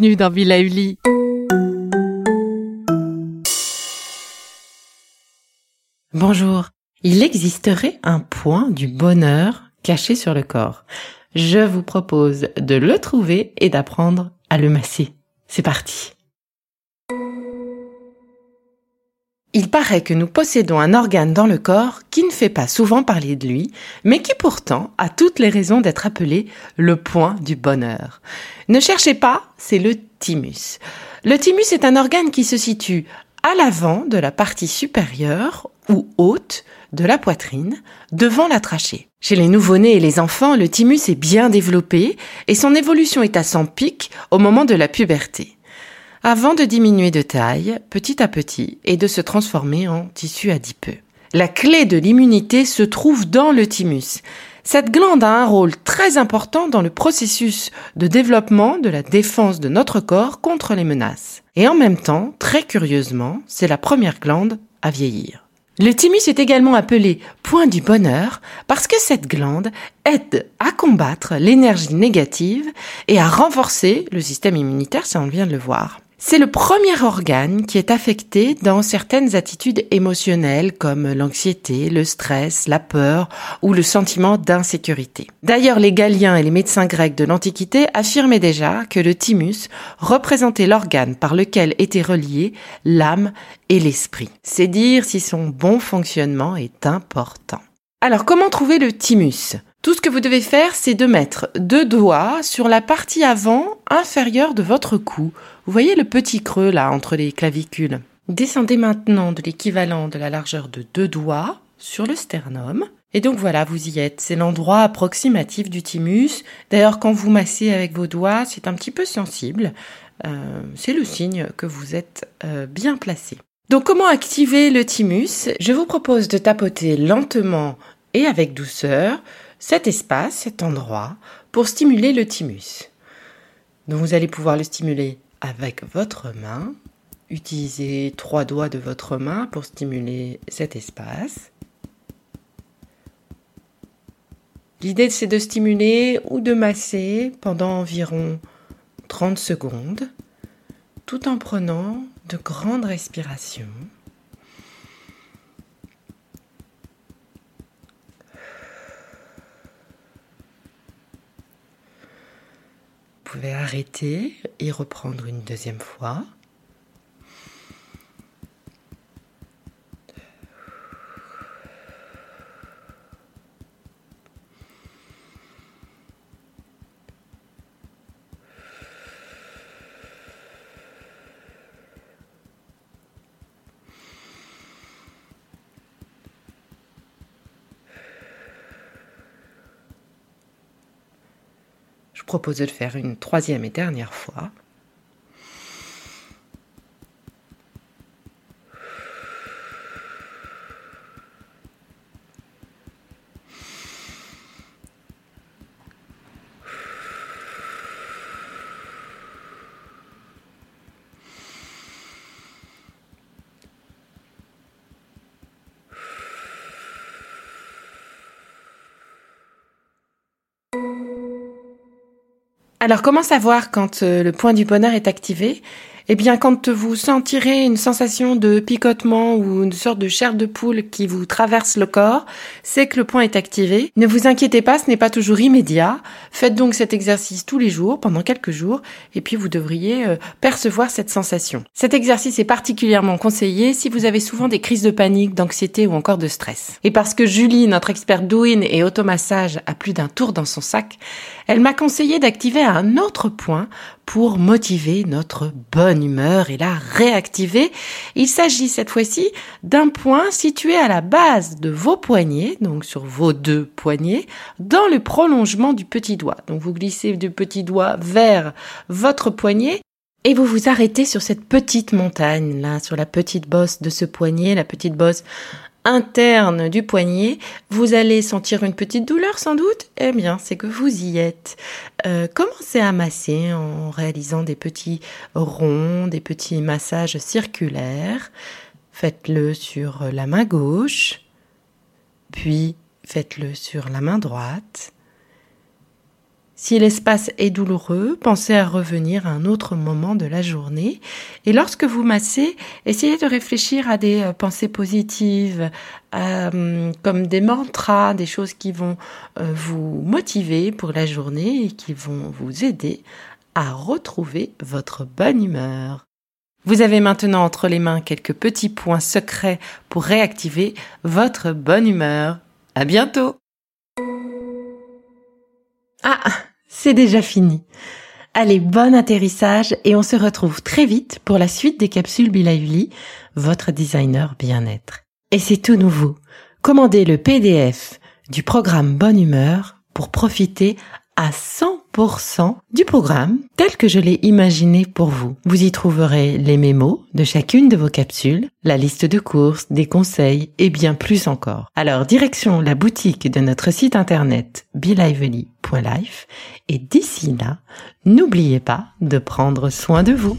Bienvenue dans Villa Uli. Bonjour. Il existerait un point du bonheur caché sur le corps. Je vous propose de le trouver et d'apprendre à le masser. C'est parti. Il paraît que nous possédons un organe dans le corps qui ne fait pas souvent parler de lui, mais qui pourtant a toutes les raisons d'être appelé le point du bonheur. Ne cherchez pas, c'est le thymus. Le thymus est un organe qui se situe à l'avant de la partie supérieure ou haute de la poitrine, devant la trachée. Chez les nouveau-nés et les enfants, le thymus est bien développé et son évolution est à son pic au moment de la puberté avant de diminuer de taille petit à petit et de se transformer en tissu adipeux. La clé de l'immunité se trouve dans le thymus. Cette glande a un rôle très important dans le processus de développement de la défense de notre corps contre les menaces. Et en même temps, très curieusement, c'est la première glande à vieillir. Le thymus est également appelé point du bonheur parce que cette glande aide à combattre l'énergie négative et à renforcer le système immunitaire, ça on vient de le voir. C'est le premier organe qui est affecté dans certaines attitudes émotionnelles comme l'anxiété, le stress, la peur ou le sentiment d'insécurité. D'ailleurs, les Galiens et les médecins grecs de l'Antiquité affirmaient déjà que le thymus représentait l'organe par lequel étaient reliés l'âme et l'esprit. C'est dire si son bon fonctionnement est important. Alors, comment trouver le thymus? Tout ce que vous devez faire, c'est de mettre deux doigts sur la partie avant inférieure de votre cou. Vous voyez le petit creux là entre les clavicules? Descendez maintenant de l'équivalent de la largeur de deux doigts sur le sternum. Et donc voilà, vous y êtes. C'est l'endroit approximatif du thymus. D'ailleurs, quand vous massez avec vos doigts, c'est un petit peu sensible. Euh, c'est le signe que vous êtes euh, bien placé. Donc comment activer le thymus? Je vous propose de tapoter lentement et avec douceur cet espace, cet endroit, pour stimuler le thymus. Donc vous allez pouvoir le stimuler avec votre main. Utilisez trois doigts de votre main pour stimuler cet espace. L'idée c'est de stimuler ou de masser pendant environ 30 secondes tout en prenant de grandes respirations. Pouvez arrêter et reprendre une deuxième fois. Propose de le faire une troisième et dernière fois. Alors comment savoir quand euh, le point du bonheur est activé? Eh bien, quand vous sentirez une sensation de picotement ou une sorte de chair de poule qui vous traverse le corps, c'est que le point est activé. Ne vous inquiétez pas, ce n'est pas toujours immédiat. Faites donc cet exercice tous les jours, pendant quelques jours, et puis vous devriez euh, percevoir cette sensation. Cet exercice est particulièrement conseillé si vous avez souvent des crises de panique, d'anxiété ou encore de stress. Et parce que Julie, notre experte douine et automassage, a plus d'un tour dans son sac, elle m'a conseillé d'activer un autre point pour motiver notre bonne humeur et la réactiver. Il s'agit cette fois-ci d'un point situé à la base de vos poignets, donc sur vos deux poignets, dans le prolongement du petit doigt. Donc vous glissez du petit doigt vers votre poignet et vous vous arrêtez sur cette petite montagne, là, sur la petite bosse de ce poignet, la petite bosse interne du poignet, vous allez sentir une petite douleur sans doute? Eh bien, c'est que vous y êtes. Euh, commencez à masser en réalisant des petits ronds, des petits massages circulaires? Faites-le sur la main gauche, puis faites-le sur la main droite. Si l'espace est douloureux, pensez à revenir à un autre moment de la journée. Et lorsque vous massez, essayez de réfléchir à des euh, pensées positives, euh, comme des mantras, des choses qui vont euh, vous motiver pour la journée et qui vont vous aider à retrouver votre bonne humeur. Vous avez maintenant entre les mains quelques petits points secrets pour réactiver votre bonne humeur. À bientôt! Ah! C'est déjà fini. Allez, bon atterrissage et on se retrouve très vite pour la suite des capsules Bilaivli, votre designer bien-être. Et c'est tout nouveau. Commandez le PDF du programme Bonne Humeur pour profiter à 100% du programme tel que je l'ai imaginé pour vous. Vous y trouverez les mémos de chacune de vos capsules, la liste de courses, des conseils et bien plus encore. Alors direction la boutique de notre site internet belively.life et d'ici là, n'oubliez pas de prendre soin de vous.